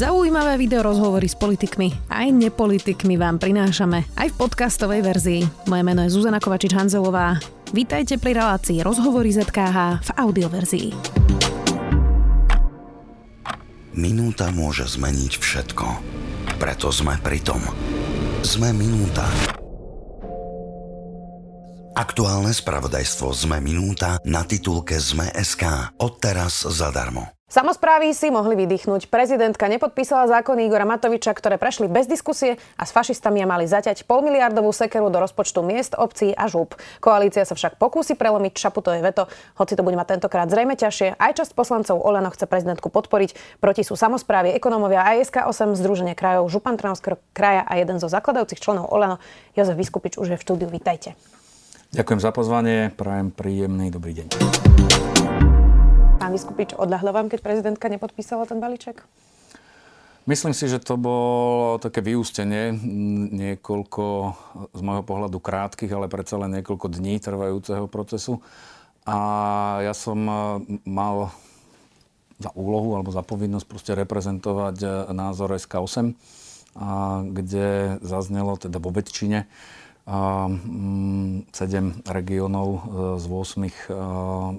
Zaujímavé video rozhovory s politikmi aj nepolitikmi vám prinášame aj v podcastovej verzii. Moje meno je Zuzana Kovačič-Hanzelová. Vítajte pri relácii Rozhovory ZKH v audioverzii. Minúta môže zmeniť všetko. Preto sme pri tom. Sme minúta. Aktuálne spravodajstvo Sme minúta na titulke Sme.sk. Odteraz zadarmo. Samozprávy si mohli vydýchnuť. Prezidentka nepodpísala zákony Igora Matoviča, ktoré prešli bez diskusie a s fašistami mali zaťať polmiliardovú sekeru do rozpočtu miest, obcí a žúb. Koalícia sa však pokúsi prelomiť Šaputové veto, hoci to bude mať tentokrát zrejme ťažšie. Aj časť poslancov Oleno chce prezidentku podporiť. Proti sú samozprávy, ekonomovia ASK 8, Združenie krajov, Župan Trnavského kraja a jeden zo zakladajúcich členov Oleno, Jozef Vyskupič, už je v štúdiu. Vítajte. Ďakujem za pozvanie, prajem príjemný dobrý deň. Pán Vyskupič, odľahlo vám, keď prezidentka nepodpísala ten balíček? Myslím si, že to bolo také vyústenie niekoľko, z môjho pohľadu krátkých, ale predsa len niekoľko dní trvajúceho procesu. A ja som e, mal za úlohu alebo za povinnosť proste reprezentovať e, názor SK8, a kde zaznelo teda vo väčšine a, mm, sedem regiónov e, z 8 e,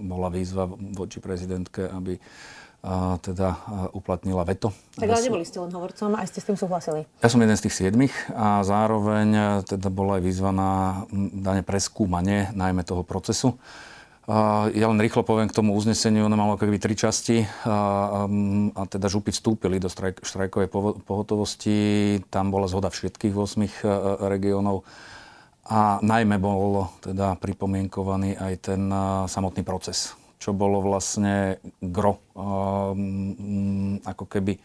bola výzva voči prezidentke, aby e, teda uplatnila veto. Tak ale neboli ste len hovorcom, aj ste s tým súhlasili. Ja som jeden z tých siedmých a zároveň teda bola aj výzva na dane preskúmanie najmä toho procesu. Ja len rýchlo poviem k tomu uzneseniu, ono malo keby tri časti a, a teda župy vstúpili do štrajk, štrajkovej pohotovosti. Tam bola zhoda všetkých 8 regiónov a najmä bol teda pripomienkovaný aj ten samotný proces, čo bolo vlastne gro ako keby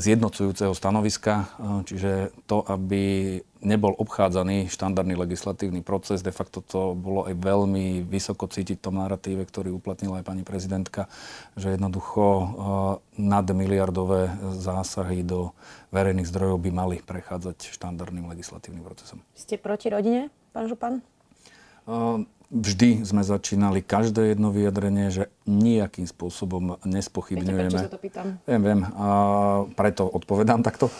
zjednocujúceho stanoviska, čiže to, aby nebol obchádzaný štandardný legislatívny proces. De facto to bolo aj veľmi vysoko cítiť v tom narratíve, ktorý uplatnila aj pani prezidentka, že jednoducho nadmiliardové zásahy do verejných zdrojov by mali prechádzať štandardným legislatívnym procesom. Ste proti rodine, pán Župan? Vždy sme začínali každé jedno vyjadrenie, že nejakým spôsobom nespochybňujeme. Viete, prečo sa to pýtam? Viem, viem. A preto odpovedám takto,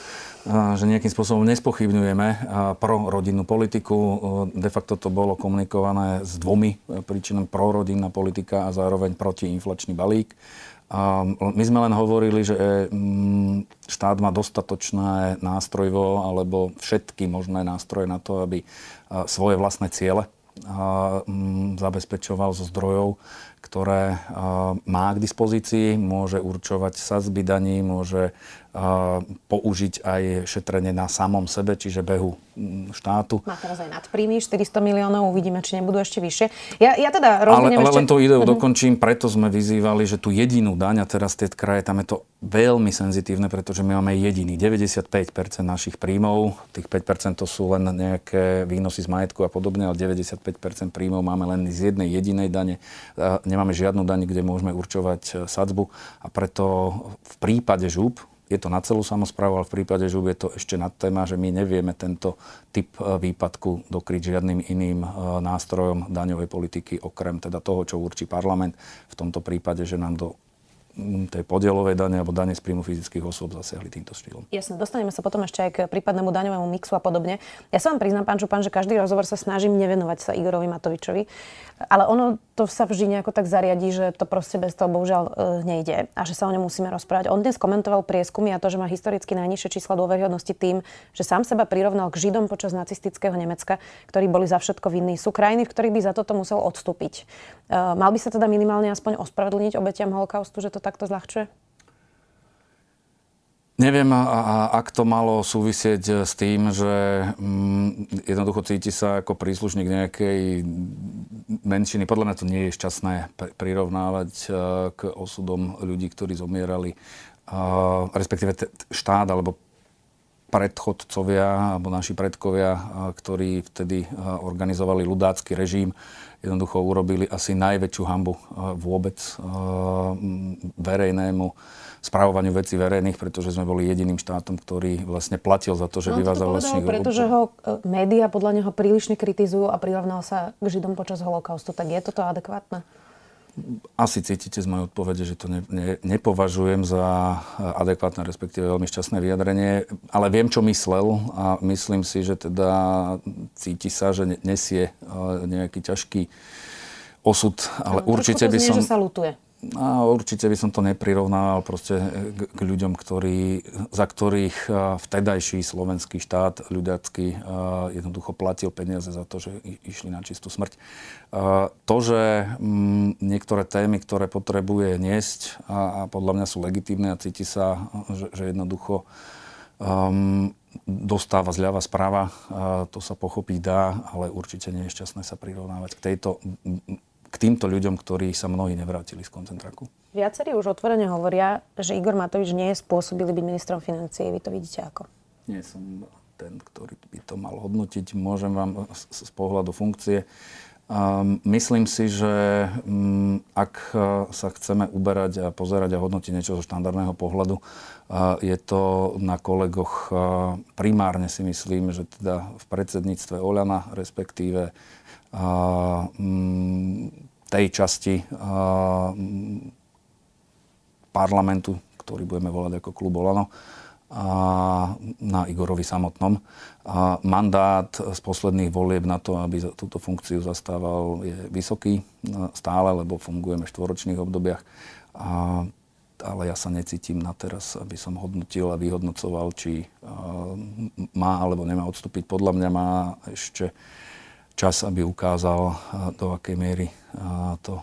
že nejakým spôsobom nespochybňujeme pro rodinnú politiku. De facto to bolo komunikované s dvomi príčinami prorodinná politika a zároveň protiinflačný balík. A my sme len hovorili, že mm, štát má dostatočné nástrojivo alebo všetky možné nástroje na to, aby svoje vlastné ciele zabezpečoval zo zdrojov, ktoré má k dispozícii, môže určovať sazby daní, môže použiť aj šetrenie na samom sebe, čiže behu mm, štátu. Má teraz aj nadpríjmy 400 miliónov, uvidíme, či nebudú ešte vyššie. Ja, ja teda ale, ale ešte... len to ideu uh-huh. dokončím, preto sme vyzývali, že tú jedinú daň, a teraz tie kraje, tam je to veľmi senzitívne, pretože my máme jediný, 95% našich príjmov, tých 5% to sú len nejaké výnosy z majetku a podobne, ale 95% príjmov máme len z jednej jedinej dane. Nemáme žiadnu daň, kde môžeme určovať e, sadzbu a preto v prípade žúb, je to na celú samozprávu, ale v prípade žúb je to ešte nad téma, že my nevieme tento typ e, výpadku dokryť žiadnym iným e, nástrojom daňovej politiky, okrem teda toho, čo určí parlament. V tomto prípade, že nám do tej podielovej dane alebo dane z príjmu fyzických osôb zasiahli týmto štýlom. Jasne, dostaneme sa potom ešte aj k prípadnému daňovému mixu a podobne. Ja sa vám priznám, pán Čupan, že každý rozhovor sa snažím nevenovať sa Igorovi Matovičovi, ale ono to sa vždy nejako tak zariadí, že to proste bez toho bohužiaľ e, nejde a že sa o ňom musíme rozprávať. On dnes komentoval prieskumy a to, že má historicky najnižšie čísla dôveryhodnosti tým, že sám seba prirovnal k Židom počas nacistického Nemecka, ktorí boli za všetko vinní. Sú krajiny, v ktorých by za toto musel odstúpiť. E, mal by sa teda minimálne aspoň ospravedlniť obetiam holokaustu, že to takto zľahčuje? Neviem, a, a, ak to malo súvisieť s tým, že mm, jednoducho cíti sa ako príslušník nejakej menšiny. Podľa mňa to nie je šťastné prirovnávať uh, k osudom ľudí, ktorí zomierali, uh, respektíve štát alebo predchodcovia alebo naši predkovia, ktorí vtedy organizovali ľudácky režim, jednoducho urobili asi najväčšiu hambu uh, vôbec uh, verejnému správovaniu veci verejných, pretože sme boli jediným štátom, ktorý vlastne platil za to, že no, vyvázal vlastných pretože ho e, médiá podľa neho príliš kritizujú a prirovnal sa k Židom počas holokaustu. Tak je toto adekvátne? Asi cítite z mojej odpovede, že to ne, ne, nepovažujem za adekvátne, respektíve veľmi šťastné vyjadrenie, ale viem, čo myslel a myslím si, že teda cíti sa, že nesie nejaký ťažký osud, ale no, určite by som... Znie, že sa lutuje. A určite by som to neprirovnával proste k, k ľuďom, ktorí, za ktorých vtedajší slovenský štát ľudiacký jednoducho platil peniaze za to, že išli na čistú smrť. To, že mm, niektoré témy, ktoré potrebuje niesť a, podľa mňa sú legitímne a cíti sa, že, jednoducho um, dostáva zľava správa, to sa pochopiť dá, ale určite nie je šťastné sa prirovnávať k tejto k týmto ľuďom, ktorí sa mnohí nevrátili z koncentraku. Viacerí už otvorene hovoria, že Igor Matovič nie je spôsobili byť ministrom financií. Vy to vidíte ako? Nie som ten, ktorý by to mal hodnotiť. Môžem vám z, z pohľadu funkcie. Um, myslím si, že um, ak sa chceme uberať a pozerať a hodnotiť niečo zo štandardného pohľadu, uh, je to na kolegoch uh, primárne si myslím, že teda v predsedníctve Oľana, respektíve tej časti parlamentu, ktorý budeme volať ako klub Olano, a na Igorovi samotnom. A mandát z posledných volieb na to, aby túto funkciu zastával, je vysoký stále, lebo fungujeme v štvoročných obdobiach. A, ale ja sa necítim na teraz, aby som hodnotil a vyhodnocoval, či má alebo nemá odstúpiť. Podľa mňa má ešte čas, aby ukázal, do akej miery to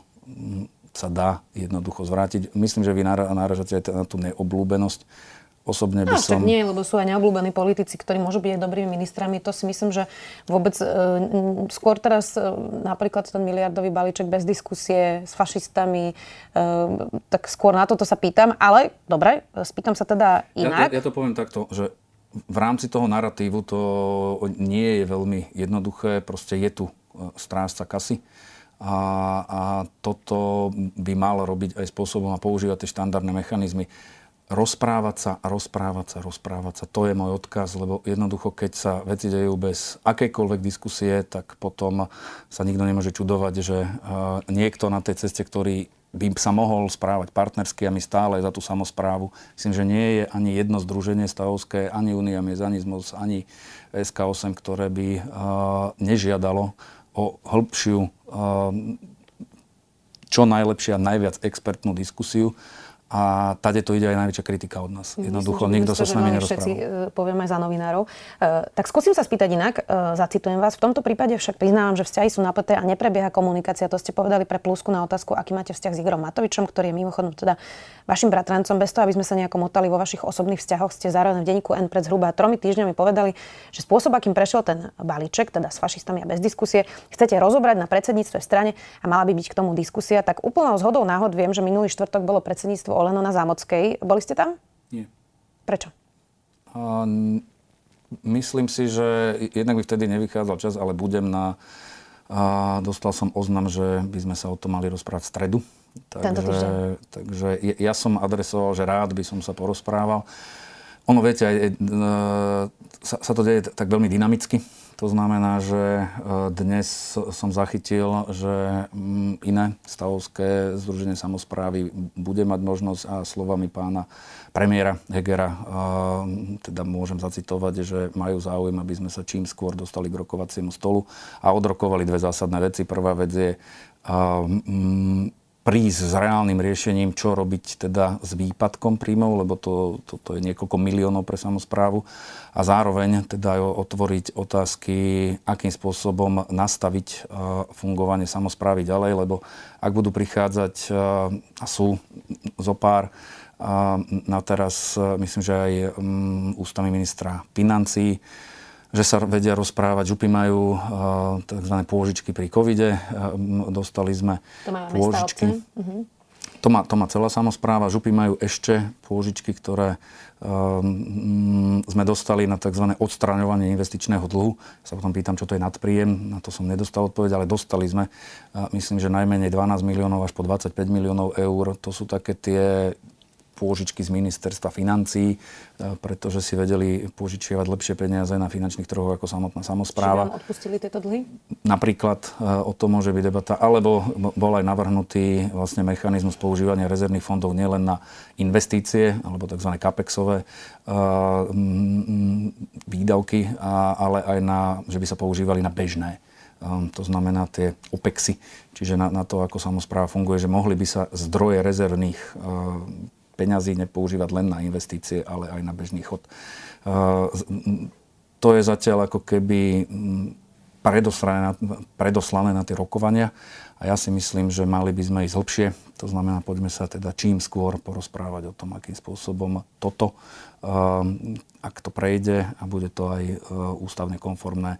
sa dá jednoducho zvrátiť. Myslím, že vy náražate aj na tú neoblúbenosť. Osobne by no, som... nie, lebo sú aj neobľúbení politici, ktorí môžu byť aj dobrými ministrami. To si myslím, že vôbec e, skôr teraz e, napríklad ten miliardový balíček bez diskusie s fašistami, e, tak skôr na toto sa pýtam. Ale dobre, spýtam sa teda inak. Ja, ja, ja to poviem takto, že v rámci toho narratívu to nie je veľmi jednoduché. Proste je tu e, strážca kasy. A, a toto by mal robiť aj spôsobom a používať tie štandardné mechanizmy. Rozprávať sa, rozprávať sa, rozprávať sa. To je môj odkaz, lebo jednoducho, keď sa veci dejú bez akejkoľvek diskusie, tak potom sa nikto nemôže čudovať, že uh, niekto na tej ceste, ktorý by sa mohol správať partnersky a my stále za tú samozprávu. Myslím, že nie je ani jedno združenie stavovské, ani Unia Mezanizmus, ani SK8, ktoré by uh, nežiadalo o hĺbšiu, uh, čo najlepšia, najviac expertnú diskusiu a tade to ide aj najväčšia kritika od nás. Jednoducho, Myslím, nikto sa s nami nerozprával. Všetci povieme aj za novinárov. Uh, tak skúsim sa spýtať inak, uh, zacitujem vás. V tomto prípade však priznávam, že vzťahy sú napäté a neprebieha komunikácia. To ste povedali pre plusku na otázku, aký máte vzťah s Igorom Matovičom, ktorý je mimochodom teda vašim bratrancom. Bez toho, aby sme sa nejako motali vo vašich osobných vzťahoch, ste zároveň v denníku N pred zhruba tromi týždňami povedali, že spôsob, akým prešiel ten balíček, teda s fašistami a bez diskusie, chcete rozobrať na predsedníctve v strane a mala by byť k tomu diskusia. Tak úplnou zhodou náhod viem, že minulý štvrtok bolo predsedníctvo Oleno na Zámockej. Boli ste tam? Nie. Prečo? A, myslím si, že jednak by vtedy nevychádzal čas, ale budem na... A dostal som oznam, že by sme sa o tom mali rozprávať v stredu. Takže, takže ja som adresoval, že rád by som sa porozprával. Ono, viete, aj, e, sa, sa to deje tak veľmi dynamicky. To znamená, že e, dnes som zachytil, že mm, iné stavovské združenie samozprávy bude mať možnosť a slovami pána premiéra Hegera, e, teda môžem zacitovať, že majú záujem, aby sme sa čím skôr dostali k rokovaciemu stolu a odrokovali dve zásadné veci. Prvá vec je prísť s reálnym riešením, čo robiť teda s výpadkom príjmov, lebo to, to, to je niekoľko miliónov pre samozprávu a zároveň teda otvoriť otázky, akým spôsobom nastaviť fungovanie samozprávy ďalej, lebo ak budú prichádzať a sú zo pár na teraz, myslím, že aj ústami ministra financí, že sa vedia rozprávať. Župy majú uh, tzv. pôžičky pri covide. Uh, dostali sme to pôžičky. Uh-huh. To má, to má celá samozpráva. Župy majú ešte pôžičky, ktoré um, sme dostali na tzv. odstraňovanie investičného dlhu. Sa potom pýtam, čo to je nadpríjem. Na to som nedostal odpoveď, ale dostali sme, uh, myslím, že najmenej 12 miliónov až po 25 miliónov eur. To sú také tie pôžičky z ministerstva financií, pretože si vedeli požičiavať lepšie peniaze na finančných trhoch ako samotná samozpráva. Čiže vám odpustili tieto dlhy? Napríklad o tom môže byť debata. Alebo bol aj navrhnutý vlastne mechanizmus používania rezervných fondov nielen na investície, alebo tzv. capexové výdavky, ale aj na, že by sa používali na bežné Um, to znamená tie OPEXy, čiže na, na to, ako samozpráva funguje, že mohli by sa zdroje rezervných peňazí nepoužívať len na investície, ale aj na bežný chod. Uh, to je zatiaľ ako keby na, predoslané na tie rokovania a ja si myslím, že mali by sme ísť hlbšie. To znamená, poďme sa teda čím skôr porozprávať o tom, akým spôsobom toto ak to prejde a bude to aj e, ústavne konformné, e,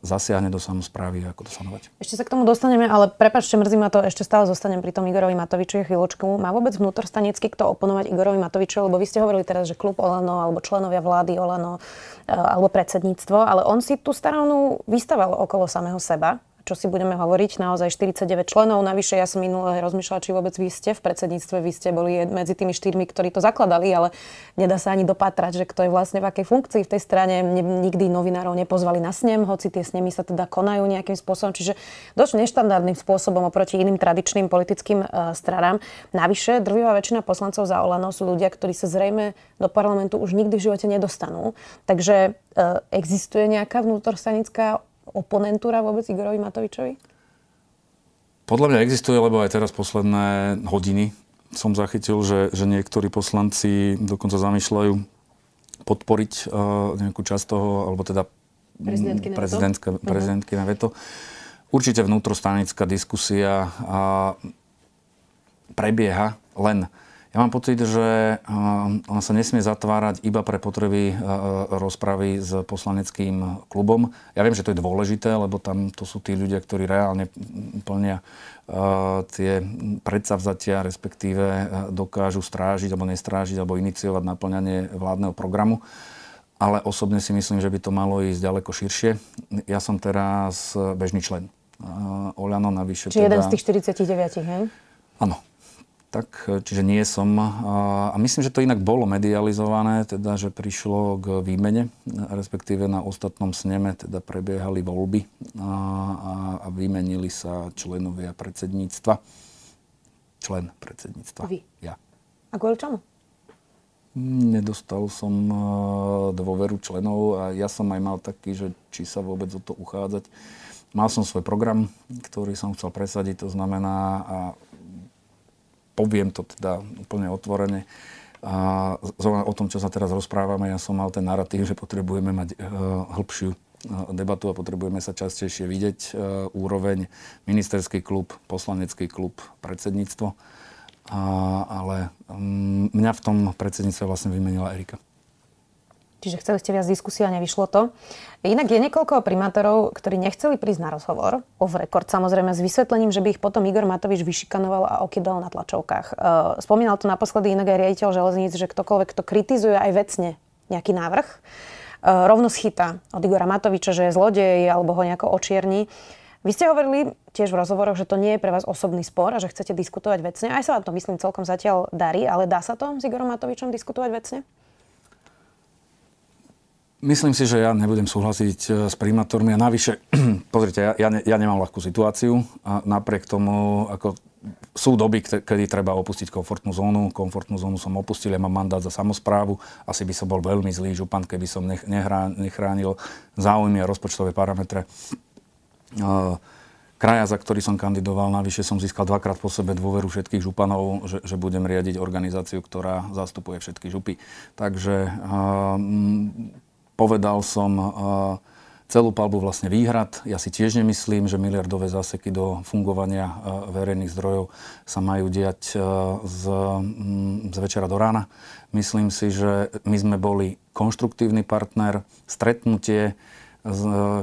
zasiahne do samozprávy, ako to sanovať. Ešte sa k tomu dostaneme, ale prepačte, mrzí ma to, ešte stále zostanem pri tom Igorovi Matovičovi chvíľočku. Má vôbec vnútorstanecky kto oponovať Igorovi Matovičovi, lebo vy ste hovorili teraz, že klub Olano alebo členovia vlády Olano e, alebo predsedníctvo, ale on si tú starovnú vystaval okolo samého seba čo si budeme hovoriť, naozaj 49 členov. Navyše ja som minule rozmýšľala, či vôbec vy ste v predsedníctve, vy ste boli medzi tými štyrmi, ktorí to zakladali, ale nedá sa ani dopatrať, že kto je vlastne v akej funkcii v tej strane. Nikdy novinárov nepozvali na snem, hoci tie snemy sa teda konajú nejakým spôsobom. Čiže dosť neštandardným spôsobom oproti iným tradičným politickým uh, stranám. Navyše, drvivá väčšina poslancov za Olano sú ľudia, ktorí sa zrejme do parlamentu už nikdy v živote nedostanú. Takže uh, existuje nejaká vnútorstanická oponentúra vôbec Igorovi Matovičovi? Podľa mňa existuje, lebo aj teraz posledné hodiny som zachytil, že, že niektorí poslanci dokonca zamýšľajú podporiť uh, nejakú časť toho, alebo teda prezidentky na prezidentka, veto. prezidentky na veto. Určite vnútrostanická diskusia uh, prebieha len ja mám pocit, že eh, ona sa nesmie zatvárať iba pre potreby eh, rozpravy s poslaneckým klubom. Ja viem, že to je dôležité, lebo tam to sú tí ľudia, ktorí reálne plnia eh, tie predsavzatia, respektíve dokážu strážiť alebo nestrážiť alebo iniciovať naplňanie vládneho programu. Ale osobne si myslím, že by to malo ísť ďaleko širšie. Ja som teraz bežný člen Oľano navyše. Čiže teda... jeden z tých 49, hej? Áno tak, e, čiže nie som. A myslím, že to inak bolo medializované, teda, že prišlo k výmene, respektíve na ostatnom sneme teda prebiehali voľby a, a, a vymenili sa členovia predsedníctva. Člen predsedníctva. Vy? Ja. A kvôli čomu? Nedostal som e, dôveru členov a ja som aj mal taký, že či sa vôbec o to uchádzať. Mal som svoj program, ktorý som chcel presadiť, to znamená a poviem to teda úplne otvorene. A o tom, čo sa teraz rozprávame, ja som mal ten narratív, že potrebujeme mať uh, hĺbšiu uh, debatu a potrebujeme sa častejšie vidieť. Uh, úroveň ministerský klub, poslanecký klub, predsedníctvo. A, ale um, mňa v tom predsedníctve vlastne vymenila Erika. Čiže chceli ste viac diskusie a nevyšlo to. Inak je niekoľko primátorov, ktorí nechceli prísť na rozhovor, off record samozrejme, s vysvetlením, že by ich potom Igor Matovič vyšikanoval a okydal na tlačovkách. Uh, spomínal to naposledy inak aj riaditeľ železníc, že ktokoľvek, kto kritizuje aj vecne nejaký návrh, uh, rovno schytá od Igora Matoviča, že je zlodej alebo ho nejako očierni. Vy ste hovorili tiež v rozhovoroch, že to nie je pre vás osobný spor a že chcete diskutovať vecne. Aj sa vám to, myslím, celkom zatiaľ darí, ale dá sa to s Igorom Matovičom diskutovať vecne? Myslím si, že ja nebudem súhlasiť e, s primátormi a navyše, pozrite, ja, ja, ne, ja nemám ľahkú situáciu a napriek tomu, ako sú doby, kedy treba opustiť komfortnú zónu. Komfortnú zónu som opustil, ja mám mandát za samozprávu. Asi by som bol veľmi zlý župan, keby som nechránil záujmy a rozpočtové parametre uh, kraja, za ktorý som kandidoval. Navyše som získal dvakrát po sebe dôveru všetkých županov, že, že budem riadiť organizáciu, ktorá zastupuje všetky župy. Takže uh, Povedal som uh, celú palbu vlastne výhrad. Ja si tiež nemyslím, že miliardové záseky do fungovania uh, verejných zdrojov sa majú diať uh, z, mm, z večera do rána. Myslím si, že my sme boli konštruktívny partner. Stretnutie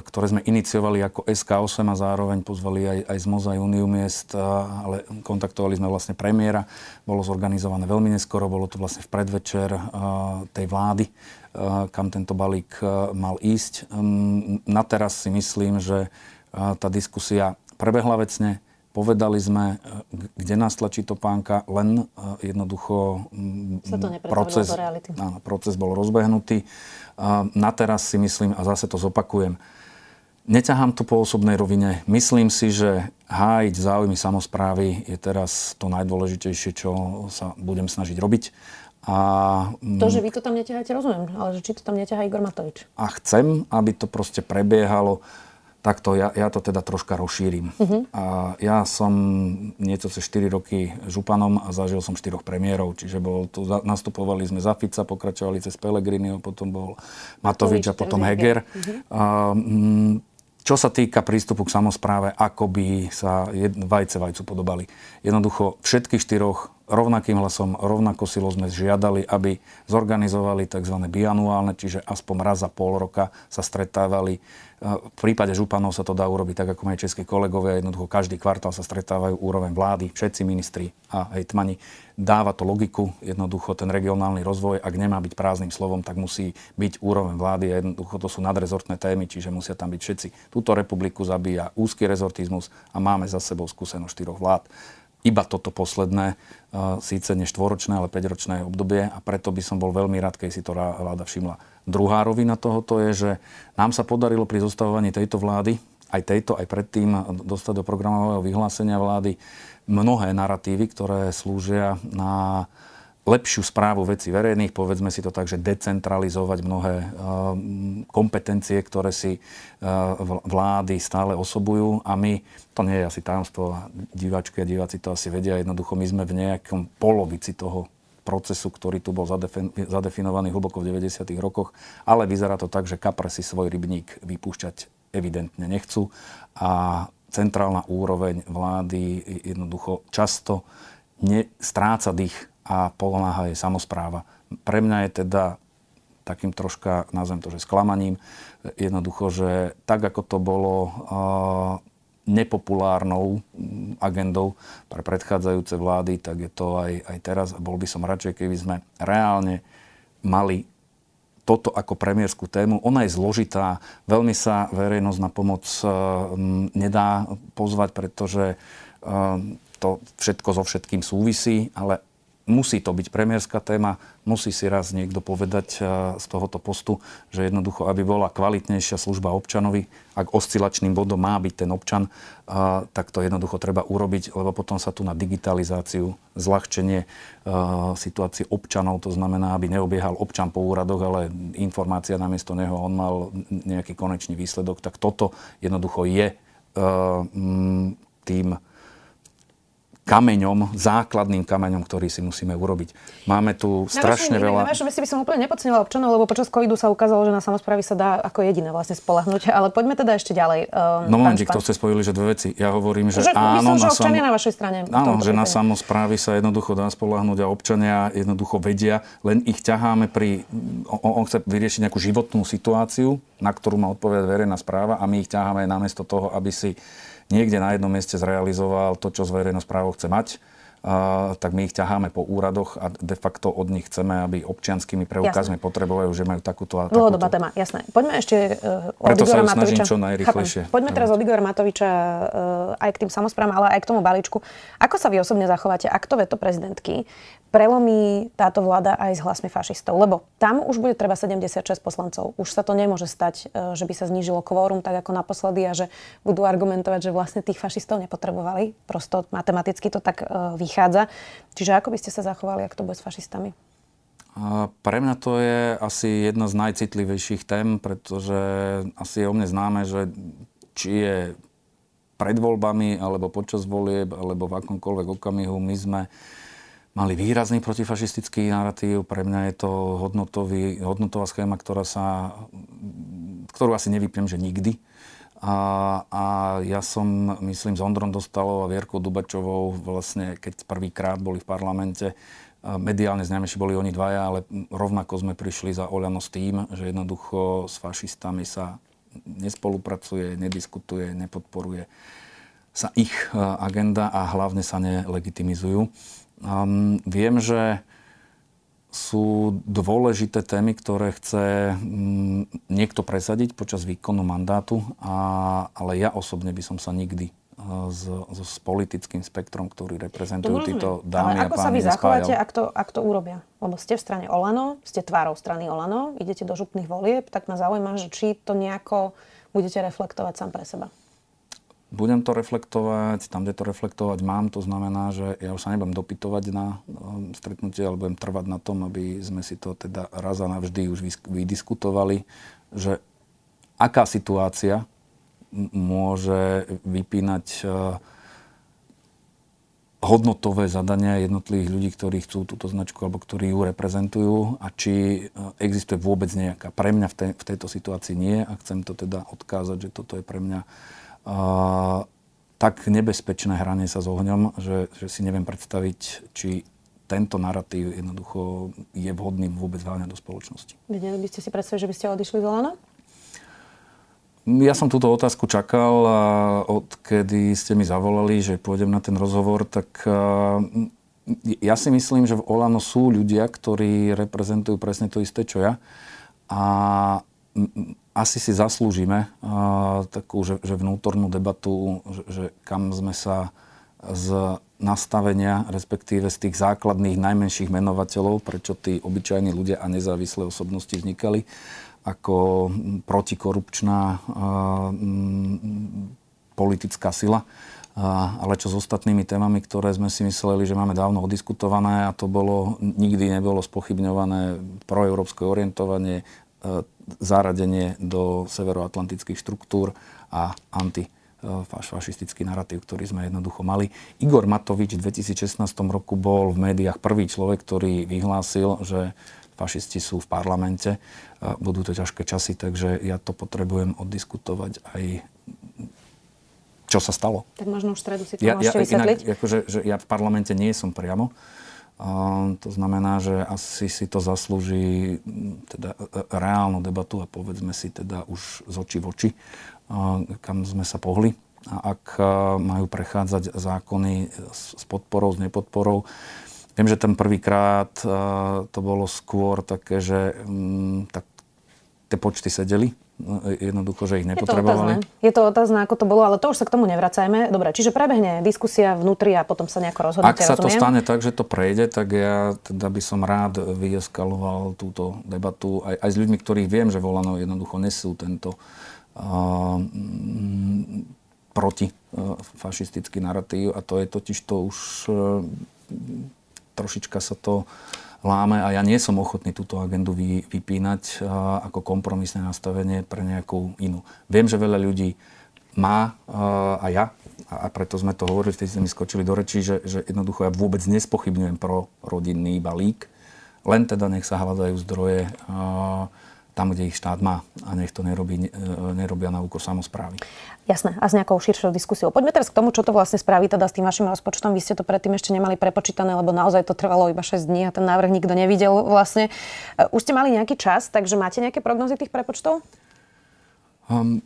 ktoré sme iniciovali ako SK8 a zároveň pozvali aj, aj z Moza Uniu miest, ale kontaktovali sme vlastne premiéra. Bolo zorganizované veľmi neskoro, bolo to vlastne v predvečer tej vlády, kam tento balík mal ísť. Hm, na teraz si myslím, že tá diskusia prebehla vecne, povedali sme, kde nás tlačí topánka, len jednoducho Sa to proces, do reality. Áno, proces bol rozbehnutý. Na teraz si myslím, a zase to zopakujem, Neťahám to po osobnej rovine. Myslím si, že hájiť záujmy samozprávy je teraz to najdôležitejšie, čo sa budem snažiť robiť. A, to, že vy to tam neťaháte, rozumiem, ale že či to tam neťahá Igor Matovič. A chcem, aby to proste prebiehalo takto, ja, ja to teda troška rozšírim. Uh-huh. A ja som niečo cez 4 roky županom a zažil som 4 premiérov, čiže bol tu, nastupovali sme za Fica, pokračovali cez Pellegriniho, potom bol Matovič, a potom Heger. Uh-huh. A, mm, čo sa týka prístupu k samozpráve, ako by sa jed, vajce vajcu podobali. Jednoducho všetkých štyroch rovnakým hlasom, rovnako silo sme žiadali, aby zorganizovali tzv. bianuálne, čiže aspoň raz za pol roka sa stretávali v prípade županov sa to dá urobiť tak, ako majú českí kolegovia. Jednoducho každý kvartál sa stretávajú úroveň vlády, všetci ministri a hejtmani. Dáva to logiku, jednoducho ten regionálny rozvoj, ak nemá byť prázdnym slovom, tak musí byť úroveň vlády a jednoducho to sú nadrezortné témy, čiže musia tam byť všetci. Túto republiku zabíja úzky rezortizmus a máme za sebou skúsenosť štyroch vlád iba toto posledné, síce nie štvoročné, ale 5-ročné obdobie a preto by som bol veľmi rád, keď si to vláda všimla. Druhá rovina tohoto je, že nám sa podarilo pri zostavovaní tejto vlády, aj tejto, aj predtým, dostať do programového vyhlásenia vlády mnohé narratívy, ktoré slúžia na lepšiu správu veci verejných, povedzme si to tak, že decentralizovať mnohé uh, kompetencie, ktoré si uh, vlády stále osobujú. A my, to nie je asi tajomstvo, diváčky a diváci to asi vedia, jednoducho my sme v nejakom polovici toho procesu, ktorý tu bol zadefinovaný hlboko v 90. rokoch, ale vyzerá to tak, že kapre si svoj rybník vypúšťať evidentne nechcú. A centrálna úroveň vlády jednoducho často ne, stráca dých a pomáha jej samozpráva. Pre mňa je teda takým troška, nazvem to, že sklamaním, jednoducho, že tak, ako to bolo uh, nepopulárnou agendou pre predchádzajúce vlády, tak je to aj, aj teraz. Bol by som radšej, keby sme reálne mali toto ako premiérskú tému. Ona je zložitá, veľmi sa verejnosť na pomoc uh, nedá pozvať, pretože uh, to všetko so všetkým súvisí, ale musí to byť premiérska téma, musí si raz niekto povedať eh, z tohoto postu, že jednoducho, aby bola kvalitnejšia služba občanovi, ak oscilačným bodom má byť ten občan, eh, tak to jednoducho treba urobiť, lebo potom sa tu na digitalizáciu, zľahčenie eh, situácie občanov, to znamená, aby neobiehal občan po úradoch, ale informácia namiesto neho, on mal nejaký konečný výsledok, tak toto jednoducho je tým kameňom, základným kameňom, ktorý si musíme urobiť. Máme tu strašne veľa... Na vašom by som úplne nepodcenila občanov, lebo počas covidu sa ukázalo, že na samozprávy sa dá ako jediné vlastne spolahnuť. Ale poďme teda ešte ďalej. Um, no momentík, to ste spojili, že dve veci. Ja hovorím, že, že áno... Myslím, že občania sam... na vašej strane. Áno, že na samozprávy sa jednoducho dá spolahnuť a občania jednoducho vedia, len ich ťaháme pri... On, on chce vyriešiť nejakú životnú situáciu, na ktorú má odpovedať verejná správa a my ich ťaháme namiesto toho, aby si niekde na jednom mieste zrealizoval to, čo z verejnosť právo chce mať, Uh, tak my ich ťaháme po úradoch a de facto od nich chceme, aby občianskými preukazmi potrebujú, že majú takúto a takúto. Dlhodobá téma, jasné. Poďme ešte uh, od Preto Igora sa Matoviča. čo najrychlejšie. Poďme teraz od Igora Matoviča uh, aj k tým samozprávam, ale aj k tomu balíčku. Ako sa vy osobne zachováte, ak to veto prezidentky prelomí táto vláda aj s hlasmi fašistov. Lebo tam už bude treba 76 poslancov. Už sa to nemôže stať, e, že by sa znížilo kvórum tak ako naposledy a že budú argumentovať, že vlastne tých fašistov nepotrebovali. Prosto matematicky to tak e, vychádza. Čiže ako by ste sa zachovali, ak to bude s fašistami? Pre mňa to je asi jedna z najcitlivejších tém, pretože asi je o mne známe, že či je pred voľbami, alebo počas volieb, alebo v akomkoľvek okamihu my sme mali výrazný protifašistický narratív. Pre mňa je to hodnotový, hodnotová schéma, ktorá sa, ktorú asi nevypnem, že nikdy. A, a ja som, myslím, s Ondrom Dostalov a Vierkou Dubačovou vlastne, keď prvýkrát boli v parlamente, mediálne známejší boli oni dvaja, ale rovnako sme prišli za Oľano s tým, že jednoducho s fašistami sa nespolupracuje, nediskutuje, nepodporuje sa ich agenda a hlavne sa nelegitimizujú. Um, viem, že sú dôležité témy, ktoré chce um, niekto presadiť počas výkonu mandátu, a, ale ja osobne by som sa nikdy s, s, s politickým spektrom, ktorý reprezentujú títo dámy Ale ako a páni sa vy zachováte, ak to, ak to urobia? Lebo ste v strane Olano, ste tvárou strany Olano, idete do župných volieb, tak ma zaujíma, že či to nejako budete reflektovať sám pre seba. Budem to reflektovať, tam, kde to reflektovať mám, to znamená, že ja už sa nebudem dopytovať na um, stretnutie, ale budem trvať na tom, aby sme si to teda raz a navždy už vydiskutovali, že aká situácia môže vypínať uh, hodnotové zadania jednotlivých ľudí, ktorí chcú túto značku alebo ktorí ju reprezentujú a či uh, existuje vôbec nejaká. Pre mňa v, tej, v tejto situácii nie a chcem to teda odkázať, že toto je pre mňa tak nebezpečné hranie sa s ohňom, že, že si neviem predstaviť, či tento narratív jednoducho je vhodný vôbec váňať do spoločnosti. Vedeli by ste si predstaviť, že by ste odišli z Olano? Ja som túto otázku čakal a odkedy ste mi zavolali, že pôjdem na ten rozhovor, tak ja si myslím, že v Olano sú ľudia, ktorí reprezentujú presne to isté, čo ja. A asi si zaslúžime uh, takú, že, že vnútornú debatu, že, že kam sme sa z nastavenia, respektíve z tých základných najmenších menovateľov, prečo tí obyčajní ľudia a nezávislé osobnosti vznikali, ako protikorupčná uh, politická sila. Uh, ale čo s ostatnými témami, ktoré sme si mysleli, že máme dávno odiskutované a to bolo, nikdy nebolo spochybňované proeurópske orientovanie, zaradenie do severoatlantických štruktúr a antifašistický narratív, ktorý sme jednoducho mali. Igor Matovič v 2016 roku bol v médiách prvý človek, ktorý vyhlásil, že fašisti sú v parlamente. Budú to ťažké časy, takže ja to potrebujem oddiskutovať aj čo sa stalo. Tak možno už v stredu si to ja, môžete ja, vysvetliť. Inak, akože, že ja v parlamente nie som priamo, to znamená, že asi si to zaslúži teda e, e, reálnu debatu a povedzme si teda už z očí v oči, kam sme sa pohli. A ak majú prechádzať zákony s podporou, s nepodporou, Viem, že ten prvýkrát to bolo skôr také, že tak tie počty sedeli jednoducho, že ich nepotrebovali. Je to, otázne. ako to bolo, ale to už sa k tomu nevracajme. Dobre, čiže prebehne diskusia vnútri a potom sa nejako rozhodnete, Ak sa rozumiem? to stane tak, že to prejde, tak ja teda by som rád vyeskaloval túto debatu aj, aj s ľuďmi, ktorých viem, že Volano jednoducho nesú tento uh, proti uh, fašistický narratív a to je totiž to už uh, trošička sa to láme a ja nie som ochotný túto agendu vy, vypínať ako kompromisné nastavenie pre nejakú inú. Viem, že veľa ľudí má a ja, a preto sme to hovorili, vtedy sme mi skočili do rečí, že, že jednoducho ja vôbec nespochybňujem pro rodinný balík, len teda nech sa hľadajú zdroje tam, kde ich štát má a nech to nerobí, nerobia na úkor samozprávy. Jasné, a s nejakou širšou diskusiou. Poďme teraz k tomu, čo to vlastne spraví teda s tým vašim rozpočtom. Vy ste to predtým ešte nemali prepočítané, lebo naozaj to trvalo iba 6 dní a ten návrh nikto nevidel vlastne. E, už ste mali nejaký čas, takže máte nejaké prognozy tých prepočtov? Um,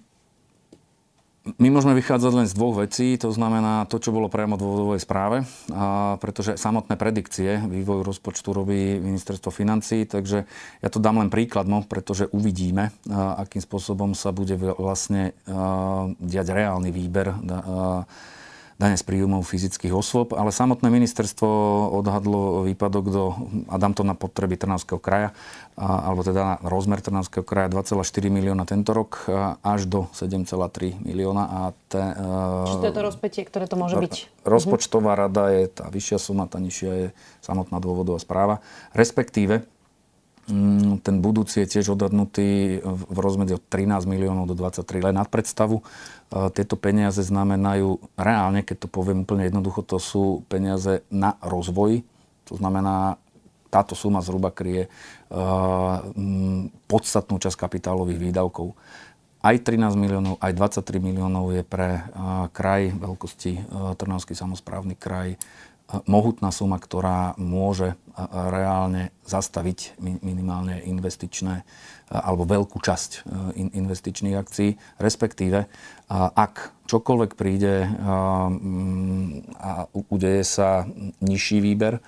my môžeme vychádzať len z dvoch vecí, to znamená to, čo bolo priamo v dôvodovej správe, a pretože samotné predikcie vývoj rozpočtu robí ministerstvo financí, takže ja to dám len príklad, no, pretože uvidíme, akým spôsobom sa bude vlastne diať reálny výber dane z príjmov fyzických osôb, ale samotné ministerstvo odhadlo výpadok do, a dám to na potreby Trnavského kraja, a, alebo teda na rozmer Trnavského kraja 2,4 milióna tento rok až do 7,3 milióna. A te, Čiže to je to rozpetie, ktoré to môže byť? Rozpočtová rada je tá vyššia suma, tá nižšia je samotná dôvodová správa. Respektíve, ten budúci je tiež odhadnutý v rozmedzi od 13 miliónov do 23 len nad predstavu. Tieto peniaze znamenajú reálne, keď to poviem úplne jednoducho, to sú peniaze na rozvoj. To znamená, táto suma zhruba kryje mm, podstatnú časť kapitálových výdavkov. Aj 13 miliónov, aj 23 miliónov je pre kraj veľkosti Trnavský samozprávny kraj mohutná suma, ktorá môže reálne zastaviť minimálne investičné alebo veľkú časť investičných akcií, respektíve ak čokoľvek príde a udeje sa nižší výber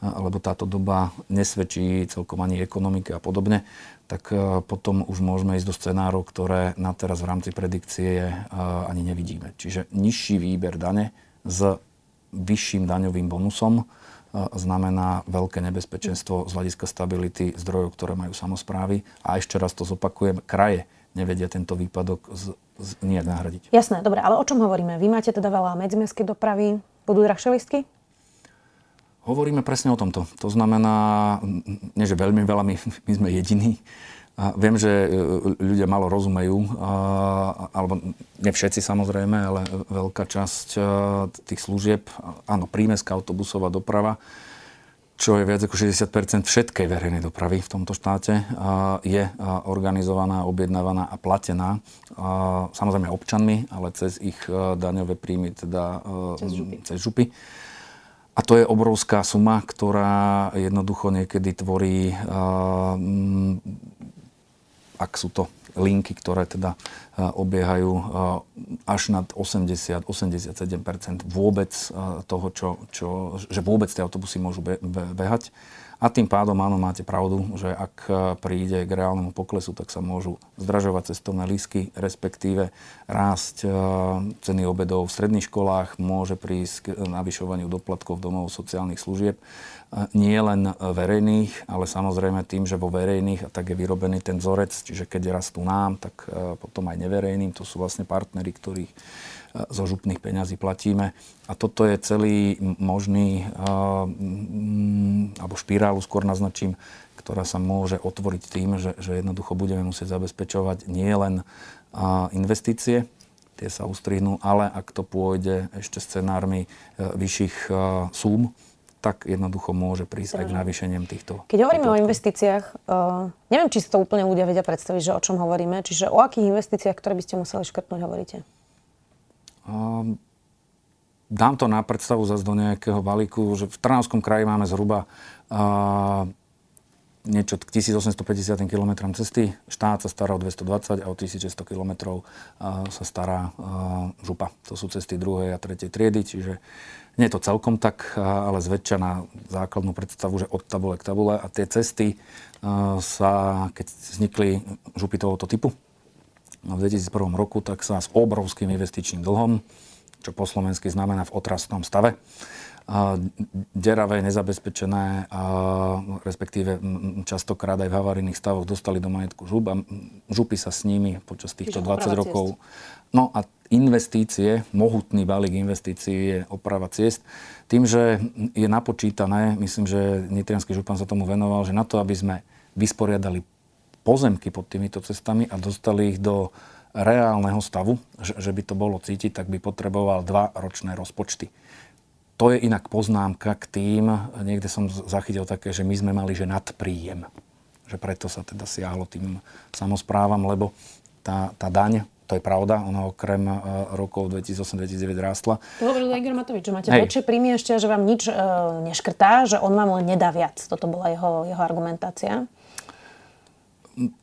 lebo táto doba nesvedčí celkom ani ekonomike a podobne, tak potom už môžeme ísť do scenárov, ktoré na teraz v rámci predikcie ani nevidíme. Čiže nižší výber dane s vyšším daňovým bonusom znamená veľké nebezpečenstvo z hľadiska stability zdrojov, ktoré majú samozprávy. A ešte raz to zopakujem, kraje nevedia tento výpadok z, z, nijak nahradiť. Jasné, dobre, ale o čom hovoríme? Vy máte teda veľa medzimestskej dopravy, budú drahšie listky? Hovoríme presne o tomto. To znamená, nie že veľmi veľa, my, my sme jediní. A viem, že e, ľudia malo rozumejú, alebo nie všetci samozrejme, ale veľká časť e, tých služieb, áno, prímeská autobusová doprava, čo je viac ako 60% všetkej verejnej dopravy v tomto štáte, je organizovaná, objednávaná a platená samozrejme občanmi, ale cez ich daňové príjmy, teda cez župy. Cez župy. A to je obrovská suma, ktorá jednoducho niekedy tvorí, ak sú to linky, ktoré teda obiehajú až nad 80-87% vôbec toho, čo, čo, že vôbec tie autobusy môžu be, be, behať. A tým pádom, áno, máte pravdu, že ak príde k reálnemu poklesu, tak sa môžu zdražovať cestovné lísky, respektíve rásť ceny obedov v stredných školách, môže prísť k navyšovaniu doplatkov domov sociálnych služieb nie len verejných, ale samozrejme tým, že vo verejných a tak je vyrobený ten vzorec, čiže keď rastú nám, tak e, potom aj neverejným, to sú vlastne partnery, ktorých e, zo župných peňazí platíme. A toto je celý možný, e, alebo špirálu skôr naznačím, ktorá sa môže otvoriť tým, že, že jednoducho budeme musieť zabezpečovať nie len investície, tie sa ustrihnú, ale ak to pôjde ešte scenármi vyšších súm, tak jednoducho môže prísť aj k navýšeniam týchto. Keď hovoríme o investíciách, uh, neviem, či si to úplne ľudia vedia predstaviť, že o čom hovoríme. Čiže o akých investíciách, ktoré by ste museli škrtnúť, hovoríte? Uh, dám to na predstavu zase do nejakého balíku, že v Trnavskom kraji máme zhruba uh, niečo k 1850 km cesty. Štát sa stará o 220 a o 1600 km sa stará župa. To sú cesty druhej a tretej triedy, čiže nie je to celkom tak, ale zväčša na základnú predstavu, že od tabule k tabule. A tie cesty sa, keď vznikli župy tohoto typu v 2001 roku, tak sa s obrovským investičným dlhom, čo po slovensky znamená v otrastnom stave, deravé, nezabezpečené, a respektíve častokrát aj v havarijných stavoch dostali do majetku žup a župy sa s nimi počas týchto Čiže 20 rokov... No a investície, mohutný balík investícií je oprava ciest. Tým, že je napočítané, myslím, že Nitrianský župan sa tomu venoval, že na to, aby sme vysporiadali pozemky pod týmito cestami a dostali ich do reálneho stavu, že, že by to bolo cítiť, tak by potreboval dva ročné rozpočty. To je inak poznámka k tým, niekde som zachytil také, že my sme mali, že nadpríjem. Že preto sa teda siahlo tým samozprávam, lebo tá, tá daň, to je pravda, ona okrem uh, rokov 2008-2009 rástla. To hovoril Igor Matovič, že máte Hej. väčšie príjmy ešte, že vám nič uh, neškrtá, že on vám len nedá viac. Toto bola jeho, jeho argumentácia.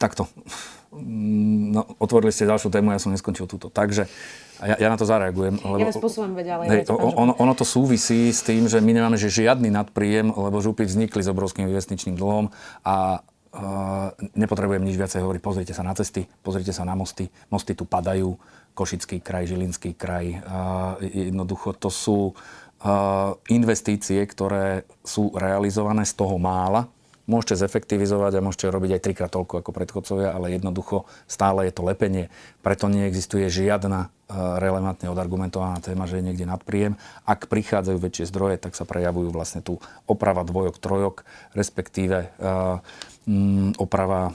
Takto. No, otvorili ste ďalšiu tému, ja som neskončil túto. Takže ja, ja na to zareagujem. Lebo, ja vás posúvam veď, ale... Hej, ono, ono to súvisí s tým, že my nemáme že žiadny nadpríjem, lebo župy vznikli s obrovským investičným dlhom a Uh, nepotrebujem nič viacej hovoriť. Pozrite sa na cesty, pozrite sa na mosty. Mosty tu padajú. Košický kraj, Žilinský kraj. Uh, jednoducho to sú uh, investície, ktoré sú realizované z toho mála, môžete zefektivizovať a môžete robiť aj trikrát toľko ako predchodcovia, ale jednoducho stále je to lepenie. Preto neexistuje žiadna e, relevantne odargumentovaná téma, že je niekde nadpríjem. Ak prichádzajú väčšie zdroje, tak sa prejavujú vlastne tu oprava dvojok, trojok, respektíve uh, oprava